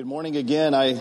Good morning again. I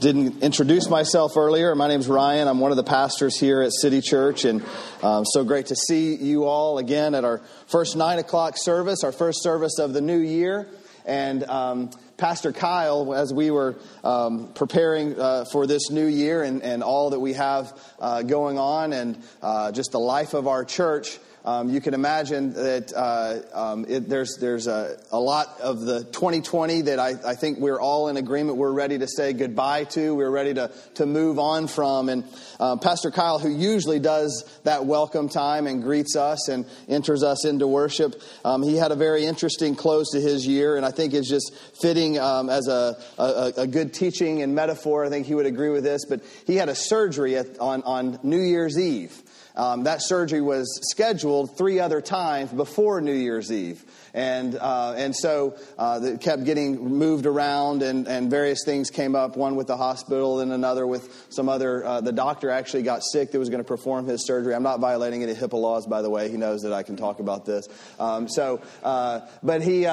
didn't introduce myself earlier. My name is Ryan. I'm one of the pastors here at City Church, and um, so great to see you all again at our first nine o'clock service, our first service of the new year. And um, Pastor Kyle, as we were um, preparing uh, for this new year and, and all that we have uh, going on, and uh, just the life of our church. Um, you can imagine that uh, um, it, there's, there's a, a, lot of the 2020 that I, I, think we're all in agreement we're ready to say goodbye to, we're ready to, to move on from. And uh, Pastor Kyle, who usually does that welcome time and greets us and enters us into worship, um, he had a very interesting close to his year, and I think it's just fitting um, as a, a, a, good teaching and metaphor. I think he would agree with this, but he had a surgery at, on, on New Year's Eve. Um, that surgery was scheduled three other times before New Year's Eve. And, uh, and so uh, it kept getting moved around, and, and various things came up one with the hospital, and another with some other. Uh, the doctor actually got sick that was going to perform his surgery. I'm not violating any HIPAA laws, by the way. He knows that I can talk about this. Um, so, uh, but he.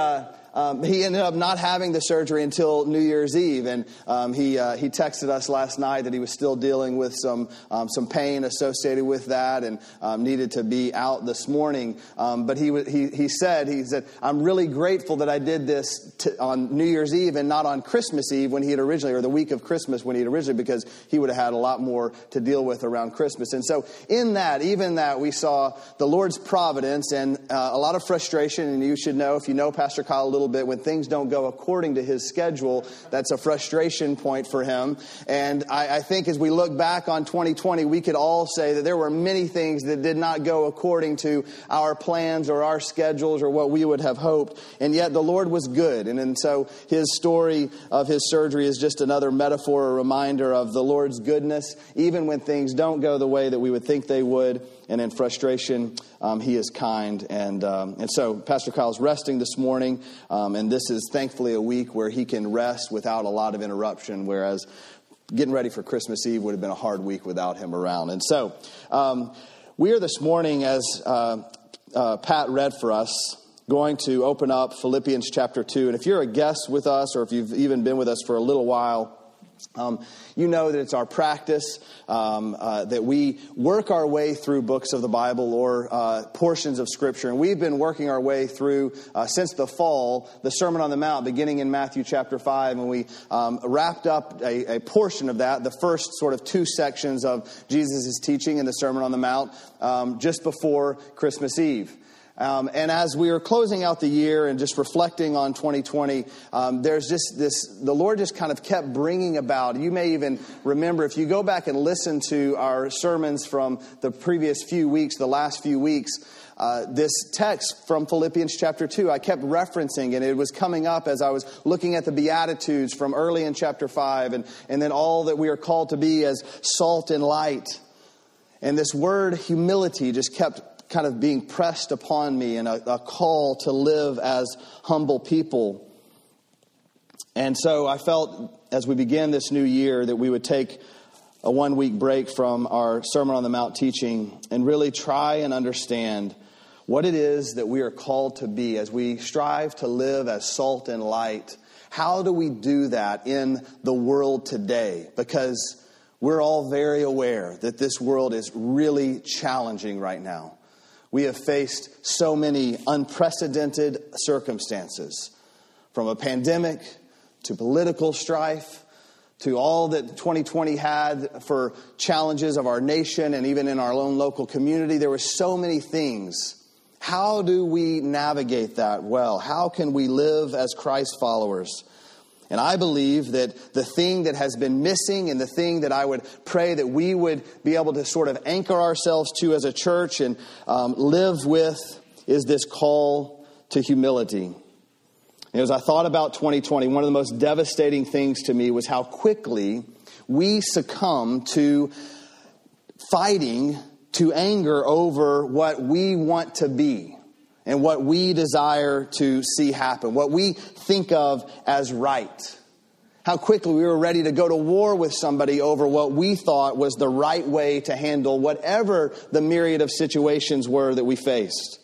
Um, he ended up not having the surgery until New Year's Eve, and um, he uh, he texted us last night that he was still dealing with some um, some pain associated with that, and um, needed to be out this morning. Um, but he he he said he said I'm really grateful that I did this t- on New Year's Eve and not on Christmas Eve when he had originally, or the week of Christmas when he had originally, because he would have had a lot more to deal with around Christmas. And so in that, even that, we saw the Lord's providence and uh, a lot of frustration. And you should know if you know Pastor Kyle a little little bit when things don't go according to his schedule. That's a frustration point for him. And I, I think as we look back on 2020, we could all say that there were many things that did not go according to our plans or our schedules or what we would have hoped. And yet the Lord was good. And, and so his story of his surgery is just another metaphor, a reminder of the Lord's goodness, even when things don't go the way that we would think they would and in frustration, um, he is kind. And, um, and so Pastor Kyle's resting this morning, um, and this is thankfully a week where he can rest without a lot of interruption, whereas getting ready for Christmas Eve would have been a hard week without him around. And so um, we are this morning, as uh, uh, Pat read for us, going to open up Philippians chapter 2. And if you're a guest with us, or if you've even been with us for a little while, um, you know that it's our practice um, uh, that we work our way through books of the Bible or uh, portions of Scripture. And we've been working our way through, uh, since the fall, the Sermon on the Mount, beginning in Matthew chapter 5. And we um, wrapped up a, a, portion of that, the first sort of two sections of Jesus' teaching in the Sermon on the Mount, um, just before Christmas Eve. Um, and as we are closing out the year and just reflecting on 2020, um, there's just this, the Lord just kind of kept bringing about. You may even remember, if you go back and listen to our sermons from the previous few weeks, the last few weeks, uh, this text from Philippians chapter 2, I kept referencing, and it was coming up as I was looking at the Beatitudes from early in chapter 5, and, and then all that we are called to be as salt and light. And this word humility just kept kind of being pressed upon me and a, a call to live as humble people. And so I felt as we began this new year that we would take a one week break from our Sermon on the Mount teaching and really try and understand what it is that we are called to be as we strive to live as salt and light. How do we do that in the world today? Because we're all very aware that this world is really challenging right now. We have faced so many unprecedented circumstances from a pandemic to political strife to all that 2020 had for challenges of our nation and even in our own local community. There were so many things. How do we navigate that well? How can we live as Christ followers? And I believe that the thing that has been missing and the thing that I would pray that we would be able to sort of anchor ourselves to as a church and um, live with is this call to humility. And as I thought about 2020, one of the most devastating things to me was how quickly we succumb to fighting to anger over what we want to be and what we desire to see happen, what we think of as right. How quickly we were ready to go to war with somebody over what we thought was the right way to handle whatever the myriad of situations were that we faced.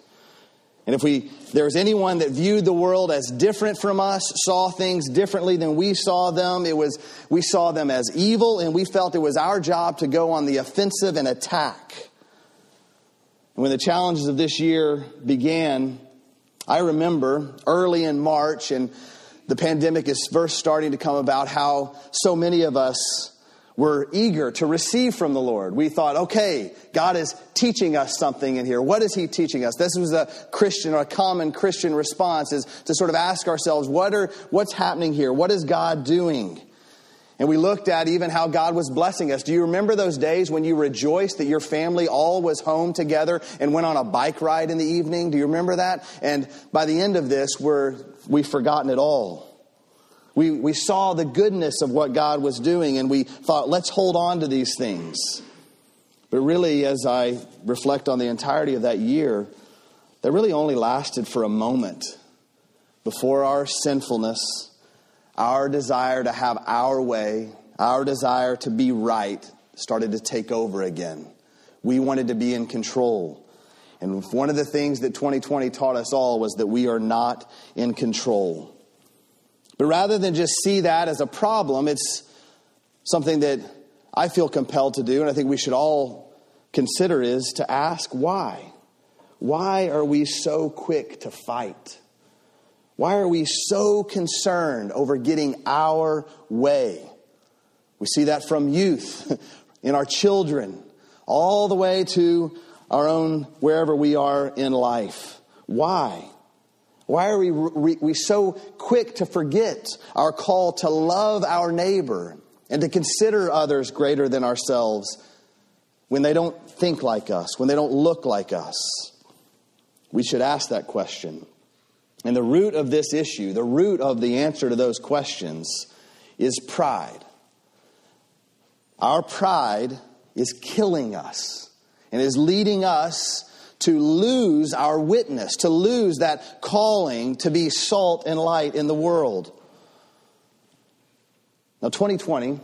And if we there was anyone that viewed the world as different from us, saw things differently than we saw them, it was we saw them as evil and we felt it was our job to go on the offensive and attack. When the challenges of this year began, I remember early in March and the pandemic is first starting to come about how so many of us were eager to receive from the Lord. We thought, okay, God is teaching us something in here. What is He teaching us? This was a Christian or a common Christian response is to sort of ask ourselves, what are, what's happening here? What is God doing? And we looked at even how God was blessing us. Do you remember those days when you rejoiced that your family all was home together and went on a bike ride in the evening? Do you remember that? And by the end of this, we're, we've forgotten it all. We, we saw the goodness of what God was doing and we thought, let's hold on to these things. But really, as I reflect on the entirety of that year, that really only lasted for a moment before our sinfulness, our desire to have our way, our desire to be right started to take over again. We wanted to be in control. And one of the things that 2020 taught us all was that we are not in control. But rather than just see that as a problem, it's something that I feel compelled to do, and I think we should all consider is to ask why. Why are we so quick to fight? Why are we so concerned over getting our way? We see that from youth, in our children, all the way to our own wherever we are in life. Why? Why are we, we, we so quick to forget our call to love our neighbor and to consider others greater than ourselves when they don't think like us, when they don't look like us? We should ask that question. And the root of this issue, the root of the answer to those questions, is pride. Our pride is killing us and is leading us to lose our witness, to lose that calling to be salt and light in the world. Now, 2020,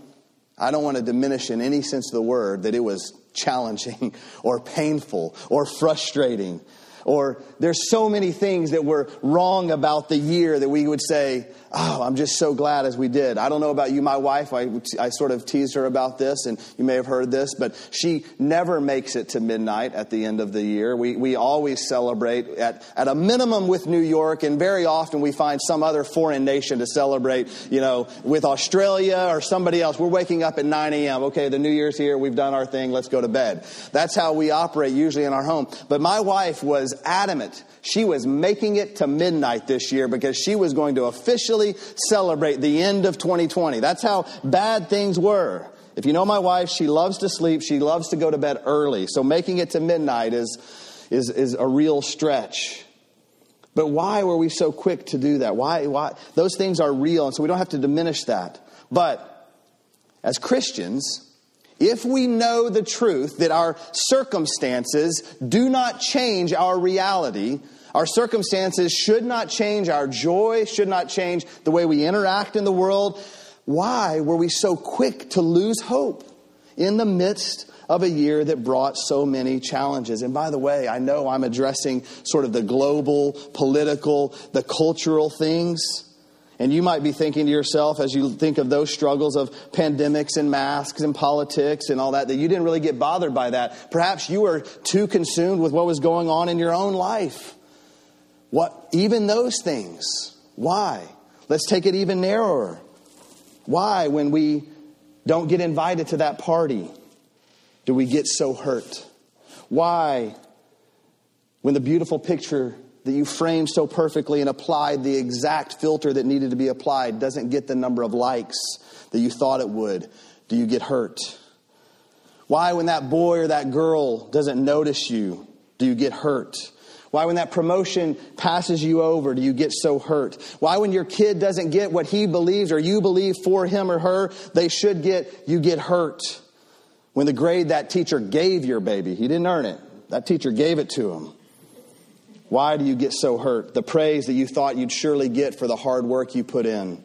I don't want to diminish in any sense of the word that it was challenging or painful or frustrating or there's so many things that were wrong about the year that we would say, Oh, I'm just so glad as we did. I don't know about you, my wife. I, I sort of teased her about this, and you may have heard this, but she never makes it to midnight at the end of the year. We, we always celebrate at, at a minimum with New York, and very often we find some other foreign nation to celebrate, you know, with Australia or somebody else. We're waking up at 9 a.m. Okay, the New Year's here. We've done our thing. Let's go to bed. That's how we operate usually in our home. But my wife was adamant. She was making it to midnight this year because she was going to officially celebrate the end of 2020. That's how bad things were. If you know my wife, she loves to sleep. She loves to go to bed early. So making it to midnight is, is, is a real stretch. But why were we so quick to do that? Why, why? Those things are real, and so we don't have to diminish that. But as Christians, if we know the truth that our circumstances do not change our reality, our circumstances should not change our joy, should not change the way we interact in the world, why were we so quick to lose hope in the midst of a year that brought so many challenges? And by the way, I know I'm addressing sort of the global, political, the cultural things. And you might be thinking to yourself as you think of those struggles of pandemics and masks and politics and all that, that you didn't really get bothered by that. Perhaps you were too consumed with what was going on in your own life. What, even those things. Why? Let's take it even narrower. Why, when we don't get invited to that party, do we get so hurt? Why, when the beautiful picture that you framed so perfectly and applied the exact filter that needed to be applied doesn't get the number of likes that you thought it would, do you get hurt? Why, when that boy or that girl doesn't notice you, do you get hurt? Why, when that promotion passes you over, do you get so hurt? Why, when your kid doesn't get what he believes or you believe for him or her they should get, you get hurt? When the grade that teacher gave your baby, he didn't earn it, that teacher gave it to him. Why do you get so hurt? The praise that you thought you'd surely get for the hard work you put in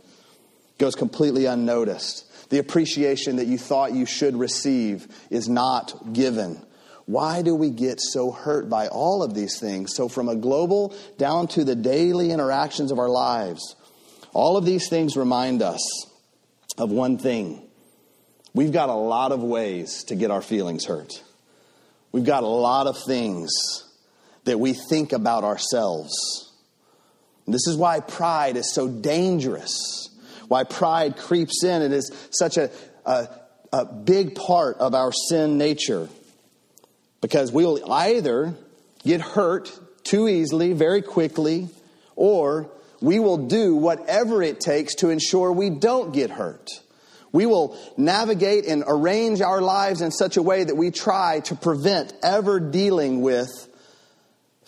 goes completely unnoticed. The appreciation that you thought you should receive is not given. Why do we get so hurt by all of these things? So, from a global down to the daily interactions of our lives, all of these things remind us of one thing. We've got a lot of ways to get our feelings hurt. We've got a lot of things that we think about ourselves. This is why pride is so dangerous, why pride creeps in It is such a, a, a big part of our sin nature. Because we'll either get hurt too easily, very quickly, or we will do whatever it takes to ensure we don't get hurt. We will navigate and arrange our lives in such a way that we try to prevent ever dealing with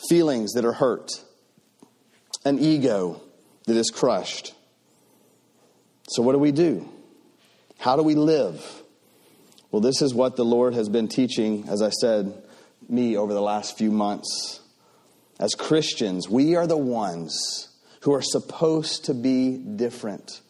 feelings that are hurt, an ego that is crushed. So, what do we do? How do we live? Well, this is what the Lord has been teaching, as I said, me over the last few months. As Christians, we are the ones who are supposed to be different.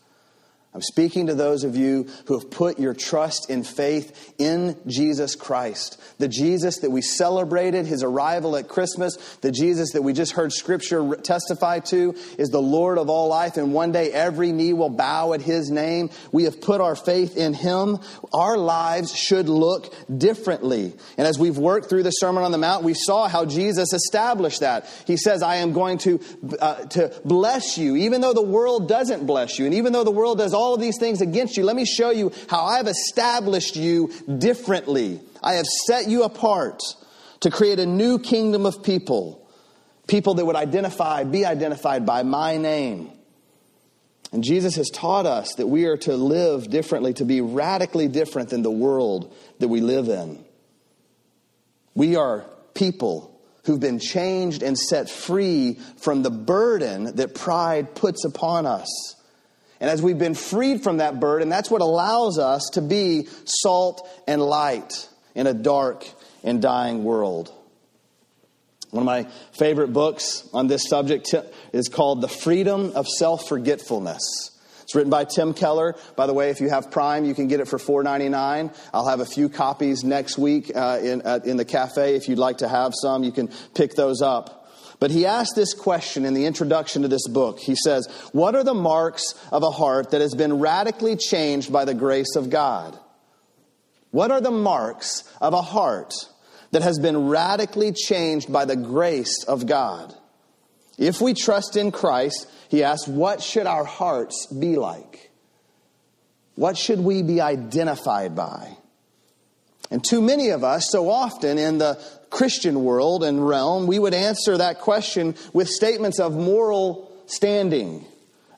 I'm speaking to those of you who have put your trust and faith in Jesus Christ. The Jesus that we celebrated his arrival at Christmas, the Jesus that we just heard scripture testify to is the Lord of all life, and one day every knee will bow at his name. We have put our faith in him. Our lives should look differently. And as we've worked through the Sermon on the Mount, we saw how Jesus established that. He says, I am going to, uh, to bless you, even though the world doesn't bless you, and even though the world does all all of these things against you. Let me show you how I've established you differently. I have set you apart to create a new kingdom of people, people that would identify, be identified by my name. And Jesus has taught us that we are to live differently, to be radically different than the world that we live in. We are people who've been changed and set free from the burden that pride puts upon us. And as we've been freed from that burden, that's what allows us to be salt and light in a dark and dying world. One of my favorite books on this subject is called The Freedom of Self Forgetfulness. It's written by Tim Keller. By the way, if you have Prime, you can get it for $4.99. I'll have a few copies next week uh, in, uh, in the cafe. If you'd like to have some, you can pick those up. But he asked this question in the introduction to this book. He says, What are the marks of a heart that has been radically changed by the grace of God? What are the marks of a heart that has been radically changed by the grace of God? If we trust in Christ, he asks, What should our hearts be like? What should we be identified by? And too many of us, so often in the Christian world and realm, we would answer that question with statements of moral standing,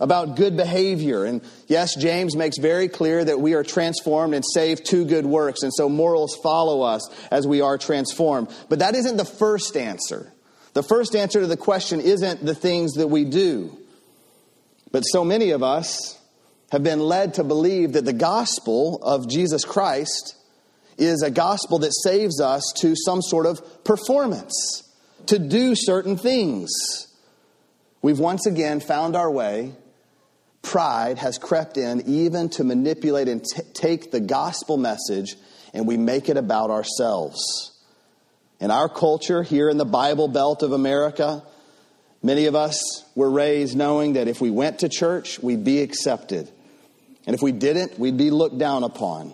about good behavior. And yes, James makes very clear that we are transformed and saved to good works, and so morals follow us as we are transformed. But that isn't the first answer. The first answer to the question isn't the things that we do. But so many of us have been led to believe that the gospel of Jesus Christ is a gospel that saves us to some sort of performance, to do certain things. We've once again found our way. Pride has crept in even to manipulate and t- take the gospel message and we make it about ourselves. In our culture, here in the Bible Belt of America, many of us were raised knowing that if we went to church, we'd be accepted. And if we didn't, we'd be looked down upon.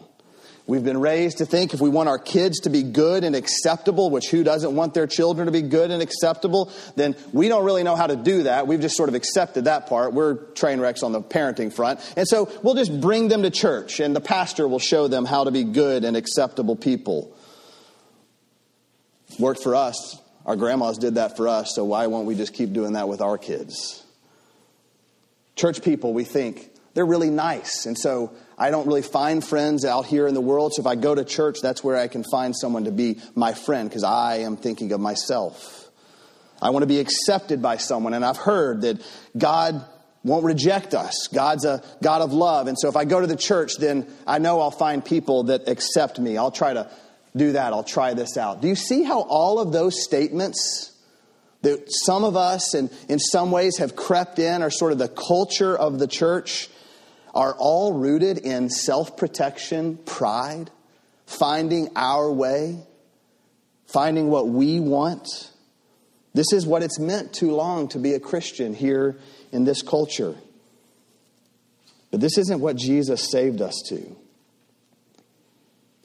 We've been raised to think if we want our kids to be good and acceptable, which who doesn't want their children to be good and acceptable, then we don't really know how to do that. We've just sort of accepted that part. We're train wrecks on the parenting front. And so we'll just bring them to church and the pastor will show them how to be good and acceptable people. Worked for us. Our grandmas did that for us, so why won't we just keep doing that with our kids? Church people, we think, they're really nice. And so I don't really find friends out here in the world. So if I go to church, that's where I can find someone to be my friend because I am thinking of myself. I want to be accepted by someone. And I've heard that God won't reject us. God's a God of love. And so if I go to the church, then I know I'll find people that accept me. I'll try to do that. I'll try this out. Do you see how all of those statements that some of us and in some ways have crept in are sort of the culture of the church? Are all rooted in self protection, pride, finding our way. finding what we want. This is what it's meant too long to be a Christian here in this culture. But this isn't what Jesus saved us to.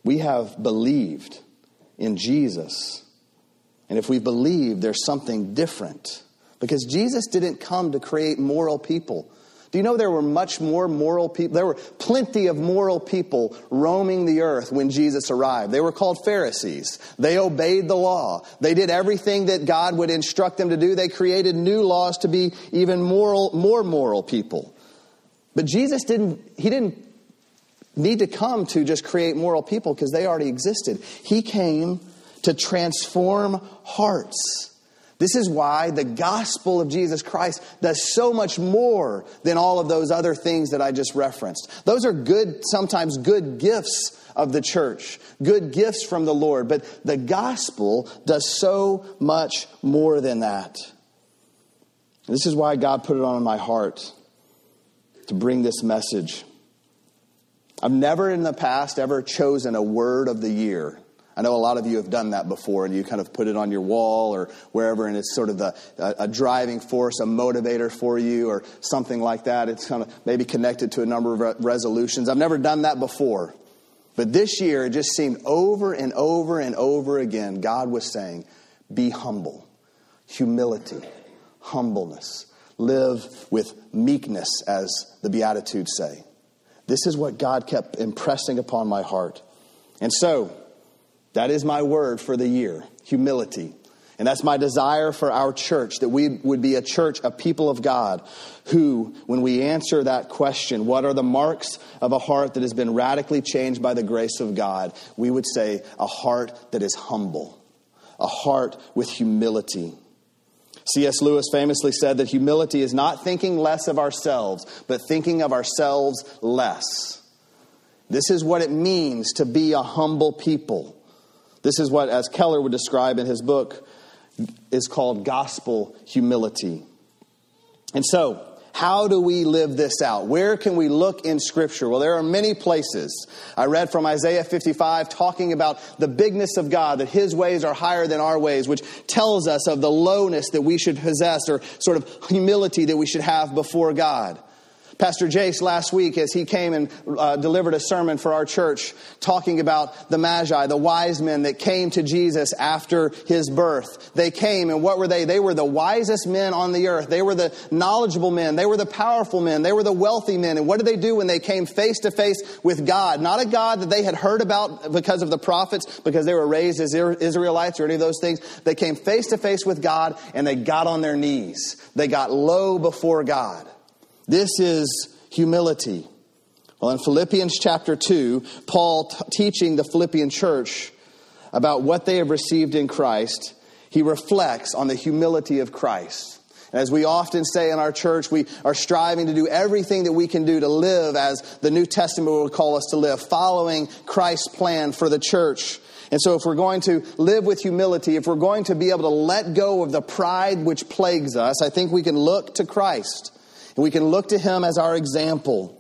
We have believed in Jesus. And if we believe, there's something different. Because Jesus didn't come to create moral people. Do you know there were much more moral people? There were plenty of moral people roaming the earth when Jesus arrived. They were called Pharisees. They obeyed the law. They did everything that God would instruct them to do. They created new laws to be even moral, more moral people. But Jesus didn't, he didn't need to come to just create moral people because they already existed. He came to transform hearts. This is why the gospel of Jesus Christ does so much more than all of those other things that I just referenced. Those are good, sometimes good gifts of the church, good gifts from the Lord, but the gospel does so much more than that. This is why God put it on my heart to bring this message. I've never in the past ever chosen a word of the year I know a lot of you have done that before, and you kind of put it on your wall or wherever, and it's sort of a, a driving force, a motivator for you, or something like that. It's kind of maybe connected to a number of re- resolutions. I've never done that before. But this year, it just seemed over and over and over again, God was saying, Be humble, humility, humbleness. Live with meekness, as the Beatitudes say. This is what God kept impressing upon my heart. And so, that is my word for the year humility. And that's my desire for our church that we would be a church, a people of God, who, when we answer that question, what are the marks of a heart that has been radically changed by the grace of God? We would say a heart that is humble, a heart with humility. C.S. Lewis famously said that humility is not thinking less of ourselves, but thinking of ourselves less. This is what it means to be a humble people. This is what, as Keller would describe in his book, is called gospel humility. And so, how do we live this out? Where can we look in Scripture? Well, there are many places. I read from Isaiah 55 talking about the bigness of God, that His ways are higher than our ways, which tells us of the lowness that we should possess or sort of humility that we should have before God. Pastor Jace last week, as he came and uh, delivered a sermon for our church, talking about the Magi, the wise men that came to Jesus after his birth. They came, and what were they? They were the wisest men on the earth. They were the knowledgeable men. They were the powerful men. They were the wealthy men. And what did they do when they came face to face with God? Not a God that they had heard about because of the prophets, because they were raised as Israelites or any of those things. They came face to face with God and they got on their knees. They got low before God. This is humility. Well, in Philippians chapter 2, Paul t- teaching the Philippian church about what they have received in Christ, he reflects on the humility of Christ. And As we often say in our church, we are striving to do everything that we can do to live as the New Testament would call us to live, following Christ's plan for the church. And so, if we're going to live with humility, if we're going to be able to let go of the pride which plagues us, I think we can look to Christ. We can look to him as our example.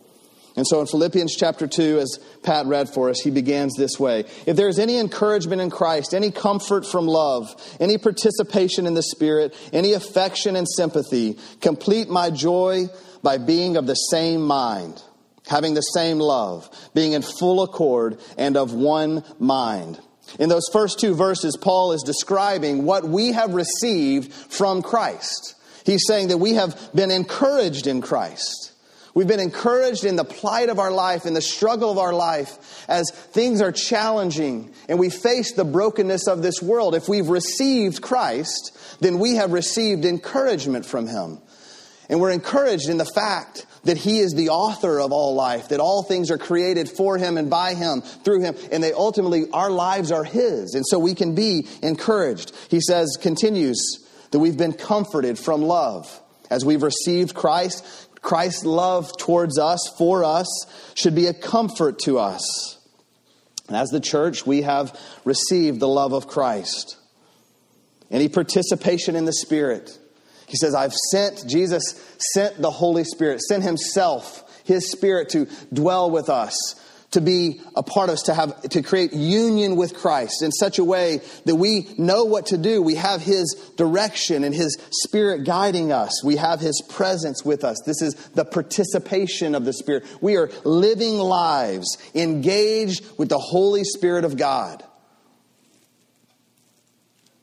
And so in Philippians chapter 2, as Pat read for us, he begins this way If there is any encouragement in Christ, any comfort from love, any participation in the Spirit, any affection and sympathy, complete my joy by being of the same mind, having the same love, being in full accord and of one mind. In those first two verses, Paul is describing what we have received from Christ. He's saying that we have been encouraged in Christ. We've been encouraged in the plight of our life, in the struggle of our life, as things are challenging and we face the brokenness of this world. If we've received Christ, then we have received encouragement from Him. And we're encouraged in the fact that He is the author of all life, that all things are created for Him and by Him, through Him, and they ultimately, our lives are His. And so we can be encouraged. He says, continues, that we've been comforted from love. As we've received Christ, Christ's love towards us, for us, should be a comfort to us. And as the church, we have received the love of Christ. Any participation in the Spirit. He says, I've sent, Jesus sent the Holy Spirit, sent Himself, His Spirit to dwell with us, to be a part of us, to have, to create union with Christ in such a way that we know what to do. We have His direction and His Spirit guiding us. We have His presence with us. This is the participation of the Spirit. We are living lives engaged with the Holy Spirit of God.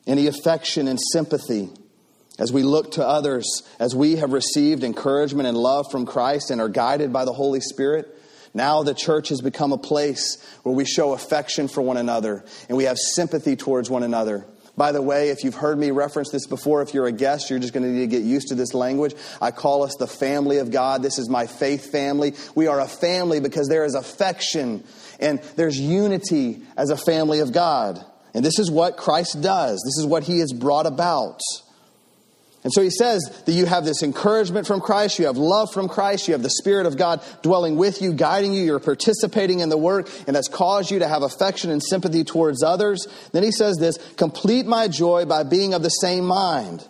Any affection and sympathy as we look to others, as we have received encouragement and love from Christ and are guided by the Holy Spirit, now the church has become a place where we show affection for one another and we have sympathy towards one another. By the way, if you've heard me reference this before, if you're a guest, you're just going to need to get used to this language. I call us the family of God. This is my faith family. We are a family because there is affection and there's unity as a family of God. And this is what Christ does. This is what he has brought about. And so he says that you have this encouragement from Christ, you have love from Christ, you have the Spirit of God dwelling with you, guiding you, you're participating in the work, and that's caused you to have affection and sympathy towards others. Then he says this complete my joy by being of the same mind.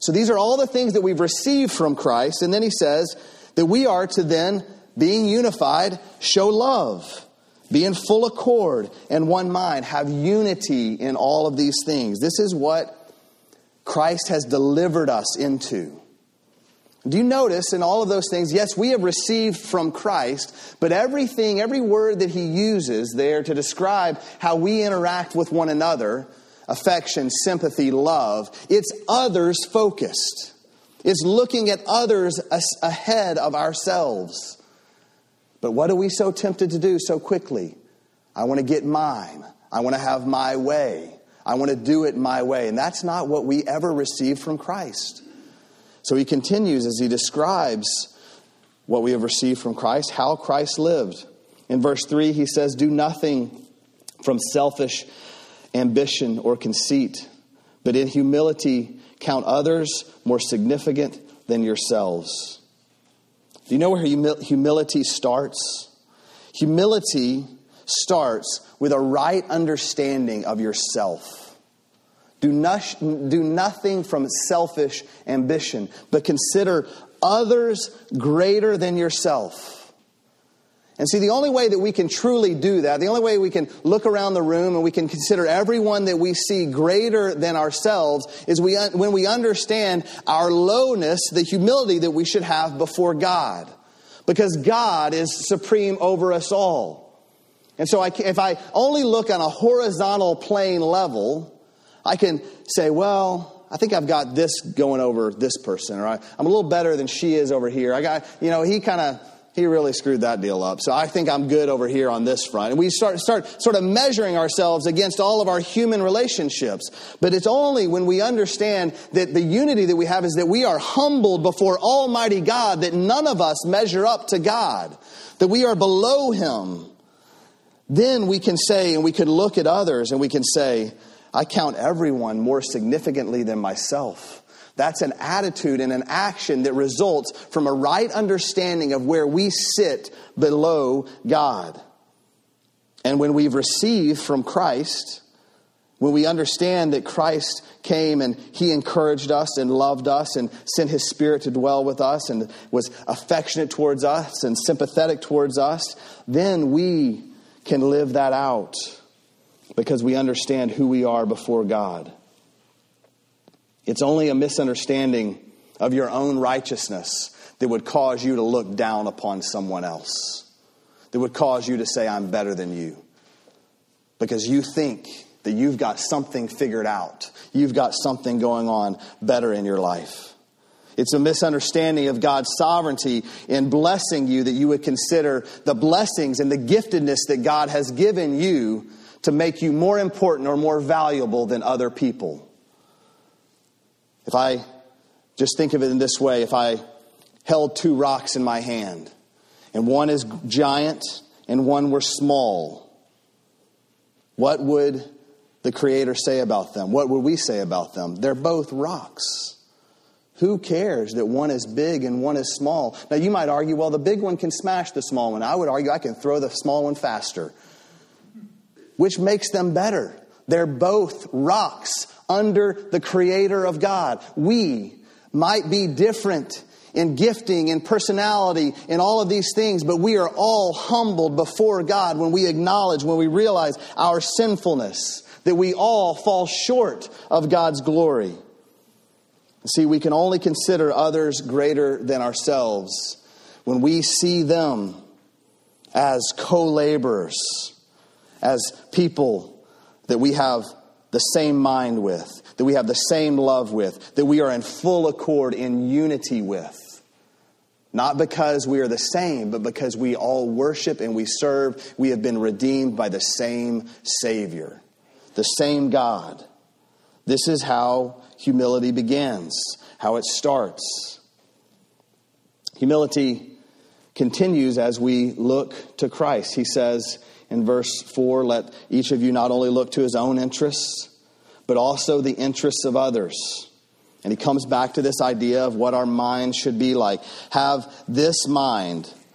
So these are all the things that we've received from Christ. And then he says that we are to then, being unified, show love. Be in full accord and one mind. Have unity in all of these things. This is what Christ has delivered us into. Do you notice in all of those things, yes, we have received from Christ, but everything, every word that he uses there to describe how we interact with one another, affection, sympathy, love, it's others focused. It's looking at others ahead of ourselves. But what are we so tempted to do so quickly? I want to get mine. I want to have my way. I want to do it my way. And that's not what we ever received from Christ. So he continues as he describes what we have received from Christ, how Christ lived. In verse 3, he says, Do nothing from selfish ambition or conceit, but in humility count others more significant than yourselves. Do you know where humility starts? Humility starts with a right understanding of yourself. Do, not, do nothing from selfish ambition, but consider others greater than yourself. And see, the only way that we can truly do that, the only way we can look around the room and we can consider everyone that we see greater than ourselves is we, when we understand our lowness, the humility that we should have before God. Because God is supreme over us all. And so I if I only look on a horizontal plane level, I can say, well, I think I've got this going over this person, or I, I'm a little better than she is over here. I got, you know, he kind of, he really screwed that deal up. So I think I'm good over here on this front. And we start, start sort of measuring ourselves against all of our human relationships. But it's only when we understand that the unity that we have is that we are humbled before Almighty God, that none of us measure up to God, that we are below Him then we can say, and we can look at others and we can say, I count everyone more significantly than myself. That's an attitude and an action that results from a right understanding of where we sit below God. And when we've received from Christ, when we understand that Christ came and he encouraged us and loved us and sent his spirit to dwell with us and was affectionate towards us and sympathetic towards us, then we can live that out because we understand who we are before God. It's only a misunderstanding of your own righteousness that would cause you to look down upon someone else, that would cause you to say, I'm better than you. Because you think that you've got something figured out, you've got something going on better in your life. It's a misunderstanding of God's sovereignty in blessing you that you would consider the blessings and the giftedness that God has given you to make you more important or more valuable than other people. If I just think of it in this way, if I held two rocks in my hand, and one is giant and one were small, what would the Creator say about them? What would we say about them? They're both rocks. Who cares that one is big and one is small? Now, you might argue, well, the big one can smash the small one. I would argue I can throw the small one faster. Which makes them better? They're both rocks under the Creator of God. We might be different in gifting, in personality, in all of these things, but we are all humbled before God when we acknowledge, when we realize our sinfulness, that we all fall short of God's glory. See, we can only consider others greater than ourselves when we see them as co laborers, as people that we have the same mind with, that we have the same love with, that we are in full accord, in unity with. Not because we are the same, but because we all worship and we serve. We have been redeemed by the same Savior, the same God. This is how humility begins, how it starts. Humility continues as we look to Christ. He says in verse 4 let each of you not only look to his own interests, but also the interests of others. And he comes back to this idea of what our mind should be like. Have this mind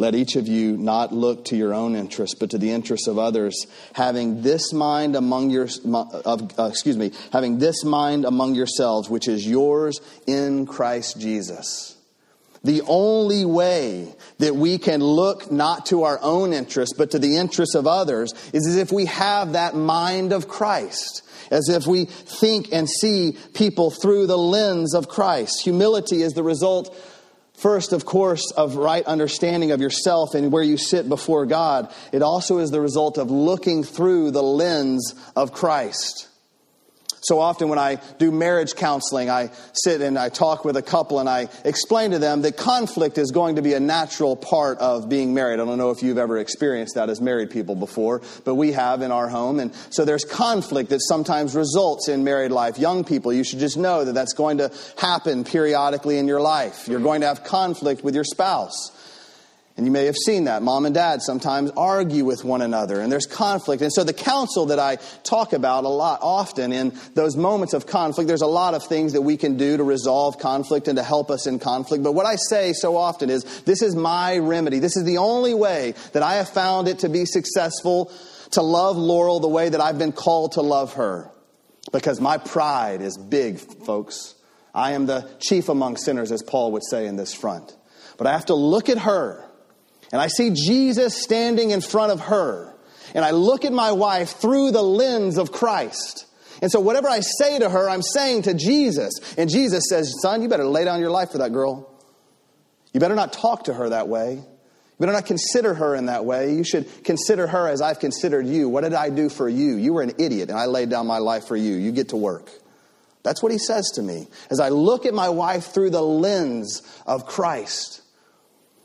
Let each of you not look to your own interests, but to the interests of others, having this mind among your, of, uh, excuse me, having this mind among yourselves, which is yours in Christ Jesus. The only way that we can look not to our own interests, but to the interests of others, is as if we have that mind of Christ as if we think and see people through the lens of Christ. Humility is the result First, of course, of right understanding of yourself and where you sit before God, it also is the result of looking through the lens of Christ. So often when I do marriage counseling, I sit and I talk with a couple and I explain to them that conflict is going to be a natural part of being married. I don't know if you've ever experienced that as married people before, but we have in our home. And so there's conflict that sometimes results in married life. Young people, you should just know that that's going to happen periodically in your life. You're going to have conflict with your spouse. And you may have seen that. Mom and dad sometimes argue with one another, and there's conflict. And so, the counsel that I talk about a lot often in those moments of conflict, there's a lot of things that we can do to resolve conflict and to help us in conflict. But what I say so often is this is my remedy. This is the only way that I have found it to be successful to love Laurel the way that I've been called to love her. Because my pride is big, folks. I am the chief among sinners, as Paul would say in this front. But I have to look at her and I see Jesus standing in front of her. And I look at my wife through the lens of Christ. And so whatever I say to her, I'm saying to Jesus. And Jesus says, Son, you better lay down your life for that girl. You better not talk to her that way. You better not consider her in that way. You should consider her as I've considered you. What did I do for you? You were an idiot, and I laid down my life for you. You get to work. That's what he says to me. As I look at my wife through the lens of Christ.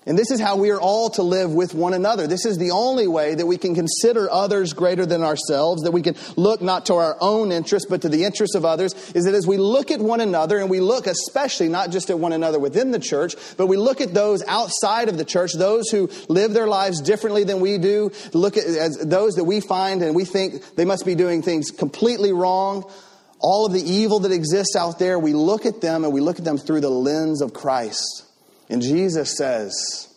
And this is how we are all to live with one another. This is the only way that we can consider others greater than ourselves, that we can look not to our own interests, but to the interests of others, is that as we look at one another, and we look especially not just at one another within the church, but we look at those outside of the church, those who live their lives differently than we do, look at as those that we find and we think they must be doing things completely wrong, all of the evil that exists out there, we look at them and we look at them through the lens of Christ. And Jesus says,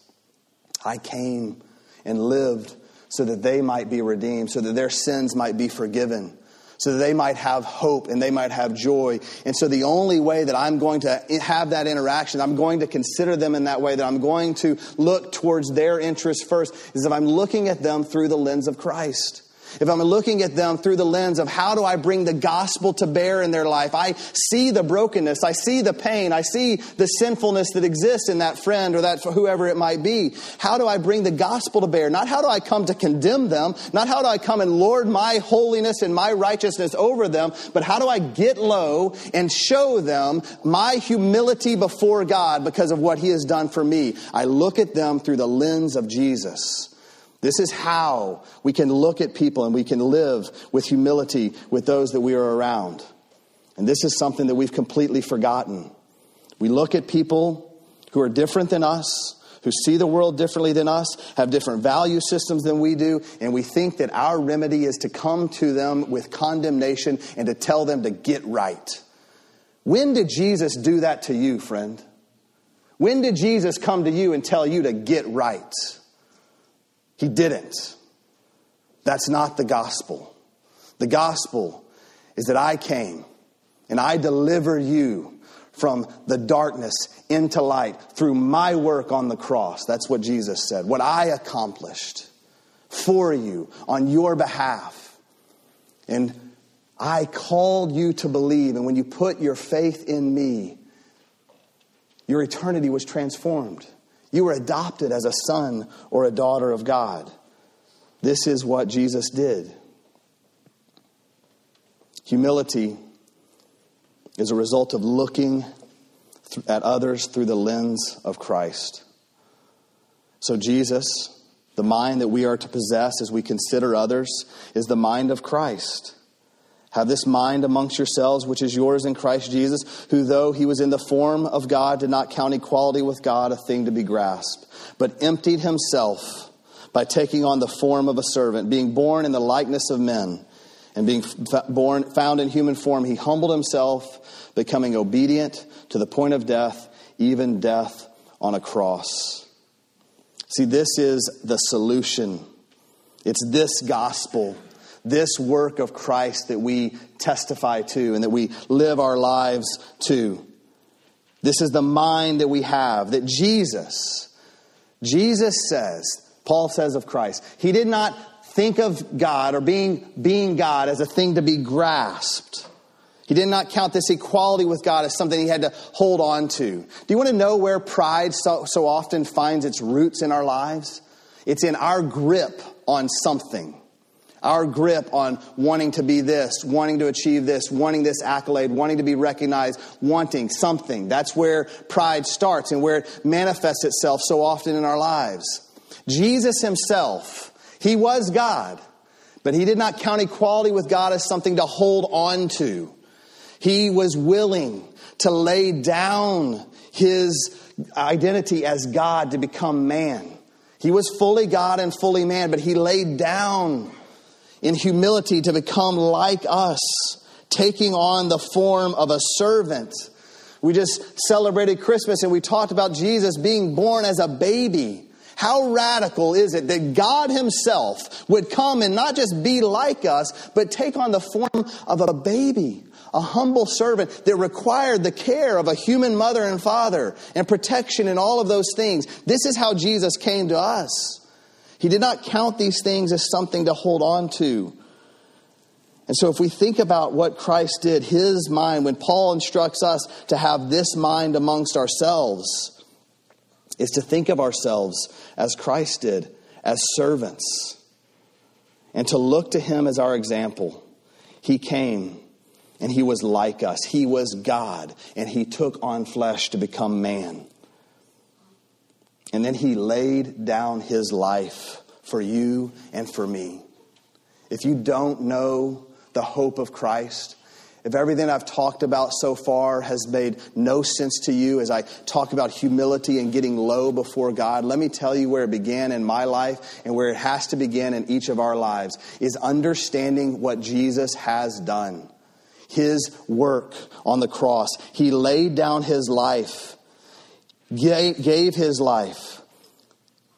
I came and lived so that they might be redeemed, so that their sins might be forgiven, so that they might have hope and they might have joy. And so the only way that I'm going to have that interaction, I'm going to consider them in that way, that I'm going to look towards their interests first, is if I'm looking at them through the lens of Christ if I'm looking at them through the lens of how do I bring the gospel to bear in their life, I see the brokenness, I see the pain, I see the sinfulness that exists in that friend or that whoever it might be. How do I bring the gospel to bear? Not how do I come to condemn them, not how do I come and lord my holiness and my righteousness over them, but how do I get low and show them my humility before God because of what He has done for me? I look at them through the lens of Jesus. This is how we can look at people and we can live with humility with those that we are around. And this is something that we've completely forgotten. We look at people who are different than us, who see the world differently than us, have different value systems than we do, and we think that our remedy is to come to them with condemnation and to tell them to get right. When did Jesus do that to you, friend? When did Jesus come to you and tell you to get right? He didn't. That's not the gospel. The gospel is that I came and I delivered you from the darkness into light through my work on the cross. That's what Jesus said. What I accomplished for you on your behalf. And I called you to believe. And when you put your faith in me, your eternity was transformed. You were adopted as a son or a daughter of God. This is what Jesus did. Humility is a result of looking at others through the lens of Christ. So, Jesus, the mind that we are to possess as we consider others, is the mind of Christ. Have this mind amongst yourselves, which is yours in Christ Jesus, who, though he was in the form of God, did not count equality with God a thing to be grasped, but emptied himself by taking on the form of a servant, being born in the likeness of men, and being born, found in human form, he humbled himself, becoming obedient to the point of death, even death on a cross. See, this is the solution. It's this gospel this work of Christ that we testify to and that we live our lives to. This is the mind that we have that Jesus, Jesus says, Paul says of Christ, he did not think of God or being, being God as a thing to be grasped. He did not count this equality with God as something he had to hold on to. Do you want to know where pride so, so often finds its roots in our lives? It's in our grip on something. Our grip on wanting to be this, wanting to achieve this, wanting this accolade, wanting to be recognized, wanting something. That's where pride starts and where it manifests itself so often in our lives. Jesus himself, he was God, but he did not count equality with God as something to hold on to. He was willing to lay down his identity as God to become man. He was fully God and fully man, but he laid down in humility to become like us, taking on the form of a servant. We just celebrated Christmas and we talked about Jesus being born as a baby. How radical is it that God Himself would come and not just be like us, but take on the form of a baby, a humble servant that required the care of a human mother and father and protection and all of those things? This is how Jesus came to us. He did not count these things as something to hold on to. And so, if we think about what Christ did, his mind, when Paul instructs us to have this mind amongst ourselves, is to think of ourselves as Christ did, as servants, and to look to him as our example. He came and he was like us, he was God, and he took on flesh to become man. And then he laid down his life for you and for me. If you don't know the hope of Christ, if everything I've talked about so far has made no sense to you as I talk about humility and getting low before God, let me tell you where it began in my life and where it has to begin in each of our lives is understanding what Jesus has done. His work on the cross. He laid down his life gave his life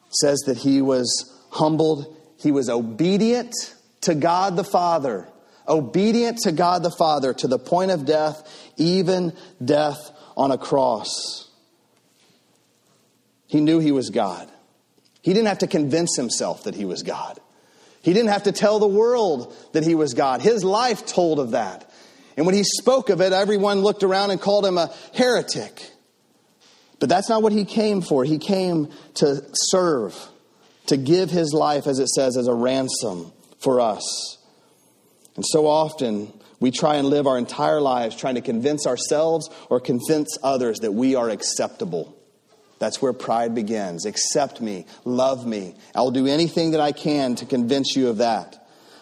says that he was humbled, he was obedient to God the Father, obedient to God the Father to the point of death, even death on a cross. He knew he was God. He didn't have to convince himself that he was God. He didn't have to tell the world that he was God. His life told of that. And when he spoke of it, everyone looked around and called him a heretic. But that's not what he came for. He came to serve, to give his life, as it says, as a ransom for us. And so often, we try and live our entire lives trying to convince ourselves or convince others that we are acceptable. That's where pride begins. Accept me, love me. I'll do anything that I can to convince you of that.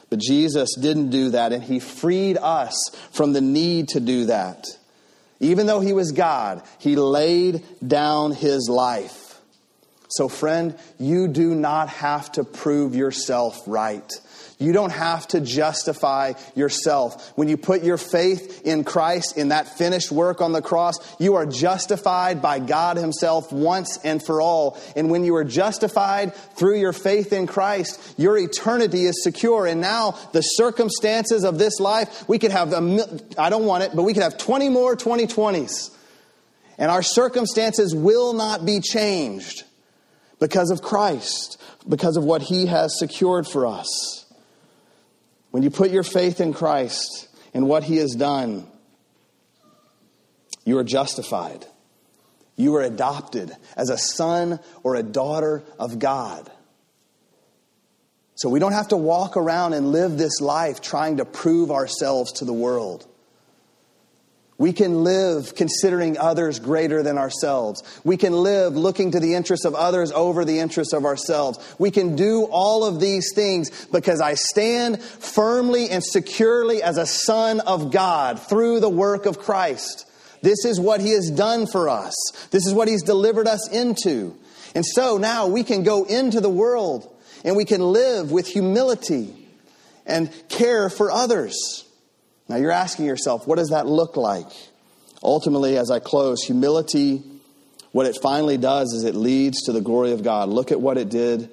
But Jesus didn't do that, and He freed us from the need to do that. Even though he was God, he laid down his life So, friend, you do not have to prove yourself right. You don't have to justify yourself. When you put your faith in Christ, in that finished work on the cross, you are justified by God Himself once and for all. And when you are justified through your faith in Christ, your eternity is secure. And now the circumstances of this life, we could have, I don't want it, but we could have 20 more 2020s. And our circumstances will not be changed because of Christ, because of what He has secured for us. When you put your faith in Christ and what He has done, you are justified. You are adopted as a son or a daughter of God. So we don't have to walk around and live this life trying to prove ourselves to the world. We can live considering others greater than ourselves. We can live looking to the interests of others over the interests of ourselves. We can do all of these things because I stand firmly and securely as a son of God through the work of Christ. This is what he has done for us. This is what he's delivered us into. And so now we can go into the world and we can live with humility and care for others. Now you're asking yourself, what does that look like? Ultimately, as I close, humility, what it finally does is it leads to the glory of God. Look at what it did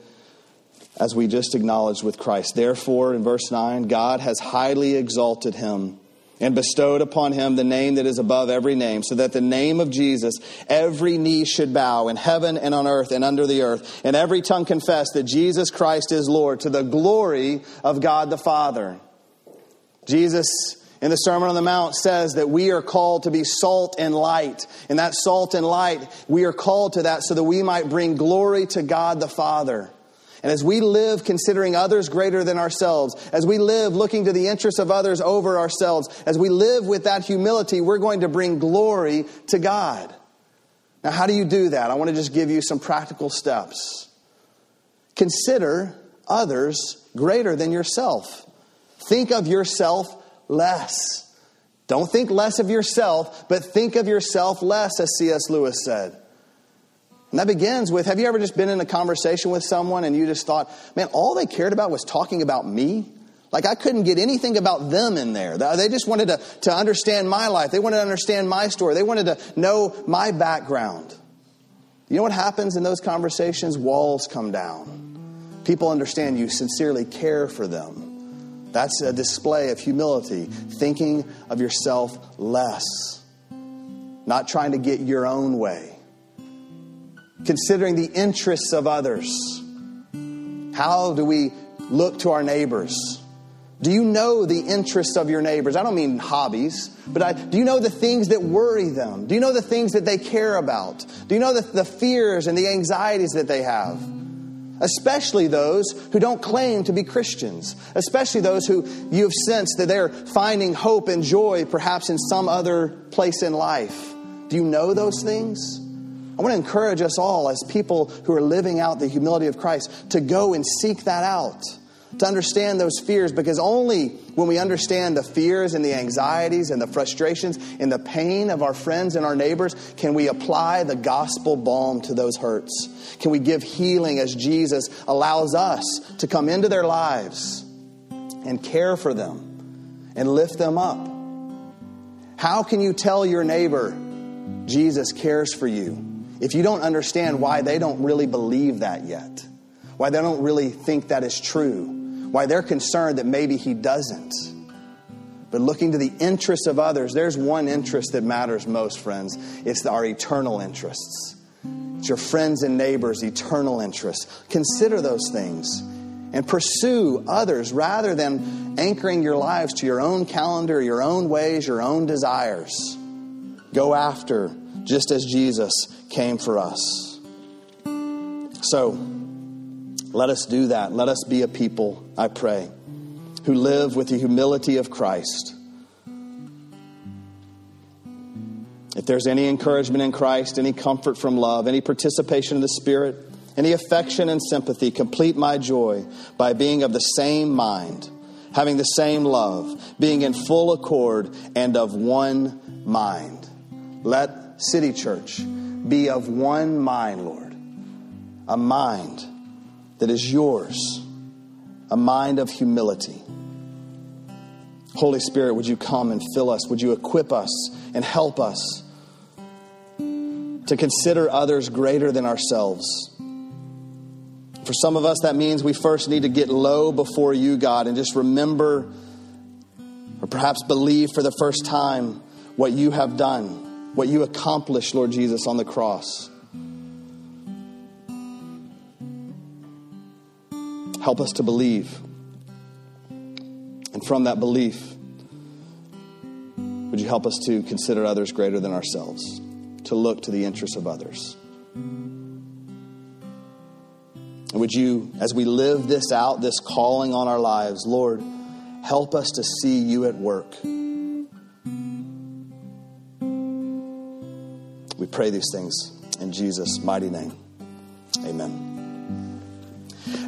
as we just acknowledged with Christ. Therefore, in verse 9, God has highly exalted him and bestowed upon him the name that is above every name, so that the name of Jesus every knee should bow in heaven and on earth and under the earth, and every tongue confess that Jesus Christ is Lord to the glory of God the Father. Jesus in the Sermon on the Mount says that we are called to be salt and light. And that salt and light, we are called to that so that we might bring glory to God the Father. And as we live considering others greater than ourselves, as we live looking to the interests of others over ourselves, as we live with that humility, we're going to bring glory to God. Now, how do you do that? I want to just give you some practical steps. Consider others greater than yourself. Think of yourself less. Don't think less of yourself, but think of yourself less, as C.S. Lewis said. And that begins with Have you ever just been in a conversation with someone and you just thought, man, all they cared about was talking about me? Like I couldn't get anything about them in there. They just wanted to, to understand my life. They wanted to understand my story. They wanted to know my background. You know what happens in those conversations? Walls come down. People understand you sincerely care for them. That's a display of humility, thinking of yourself less, not trying to get your own way, considering the interests of others. How do we look to our neighbors? Do you know the interests of your neighbors? I don't mean hobbies, but I, do you know the things that worry them? Do you know the things that they care about? Do you know the, the fears and the anxieties that they have? Especially those who don't claim to be Christians, especially those who you have sensed that they're finding hope and joy perhaps in some other place in life. Do you know those things? I want to encourage us all as people who are living out the humility of Christ to go and seek that out to understand those fears because only when we understand the fears and the anxieties and the frustrations and the pain of our friends and our neighbors can we apply the gospel balm to those hurts. Can we give healing as Jesus allows us to come into their lives and care for them and lift them up? How can you tell your neighbor Jesus cares for you if you don't understand why they don't really believe that yet? Why they don't really think that is true? Why they're concerned that maybe he doesn't. But looking to the interests of others, there's one interest that matters most, friends. It's our eternal interests. It's your friends and neighbors' eternal interests. Consider those things and pursue others rather than anchoring your lives to your own calendar, your own ways, your own desires. Go after just as Jesus came for us. So, let us do that. Let us be a people, I pray, who live with the humility of Christ. If there's any encouragement in Christ, any comfort from love, any participation in the Spirit, any affection and sympathy, complete my joy by being of the same mind, having the same love, being in full accord and of one mind. Let City Church be of one mind, Lord a mind that is yours, a mind of humility. Holy Spirit, would you come and fill us? Would you equip us and help us to consider others greater than ourselves? For some of us, that means we first need to get low before you, God, and just remember or perhaps believe for the first time what you have done, what you accomplished, Lord Jesus, on the cross. Help us to believe. And from that belief, would you help us to consider others greater than ourselves, to look to the interests of others? And would you, as we live this out, this calling on our lives, Lord, help us to see you at work. We pray these things in Jesus' mighty name. Amen.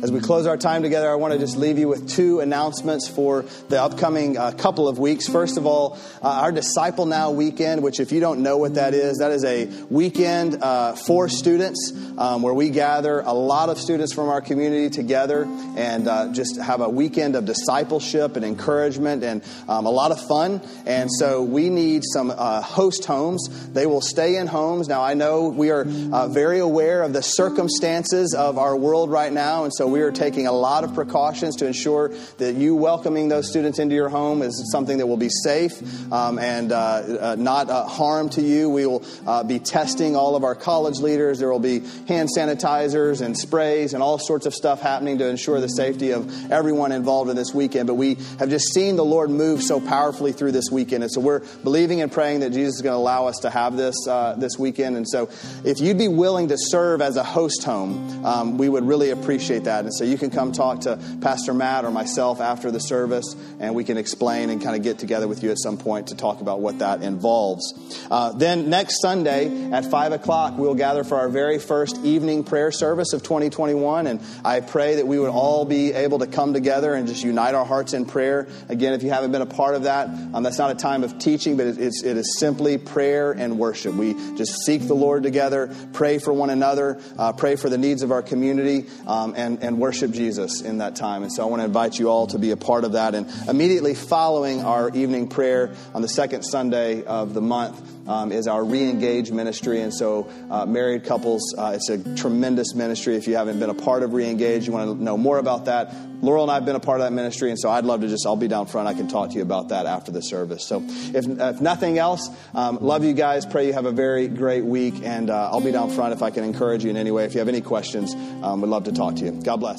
As we close our time together, I want to just leave you with two announcements for the upcoming uh, couple of weeks. First of all, uh, our Disciple Now weekend, which, if you don't know what that is, that is a weekend uh, for students um, where we gather a lot of students from our community together and uh, just have a weekend of discipleship and encouragement and um, a lot of fun. And so we need some uh, host homes. They will stay in homes. Now, I know we are uh, very aware of the circumstances of our world right now, and so we are taking a lot of precautions to ensure that you welcoming those students into your home is something that will be safe um, and uh, uh, not uh, harm to you. We will uh, be testing all of our college leaders. There will be hand sanitizers and sprays and all sorts of stuff happening to ensure the safety of everyone involved in this weekend. But we have just seen the Lord move so powerfully through this weekend. And so we're believing and praying that Jesus is going to allow us to have this uh, this weekend. And so if you'd be willing to serve as a host home, um, we would really appreciate that And so you can come talk to Pastor Matt or myself after the service, and we can explain and kind of get together with you at some point to talk about what that involves. Uh, then next Sunday at 5 o'clock, we'll gather for our very first evening prayer service of 2021. And I pray that we would all be able to come together and just unite our hearts in prayer. Again, if you haven't been a part of that, um, that's not a time of teaching, but it's, it is simply prayer and worship. We just seek the Lord together, pray for one another, uh, pray for the needs of our community, um, and worship Jesus in that time. And so I want to invite you all to be a part of that. And immediately following our evening prayer on the second Sunday of the month, um, is our Reengage ministry. And so, uh, married couples, uh, it's a tremendous ministry. If you haven't been a part of Reengage, you want to know more about that. Laurel and I have been a part of that ministry, and so I'd love to just, I'll be down front. I can talk to you about that after the service. So, if, if nothing else, um, love you guys. Pray you have a very great week, and uh, I'll be down front if I can encourage you in any way. If you have any questions, um, we'd love to talk to you. God bless.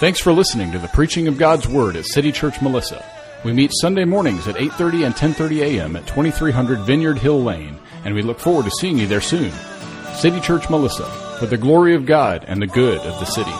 Thanks for listening to the preaching of God's Word at City Church Melissa. We meet Sunday mornings at 8:30 and 10:30 a.m. at 2300 Vineyard Hill Lane, and we look forward to seeing you there soon. City Church Melissa, for the glory of God and the good of the city.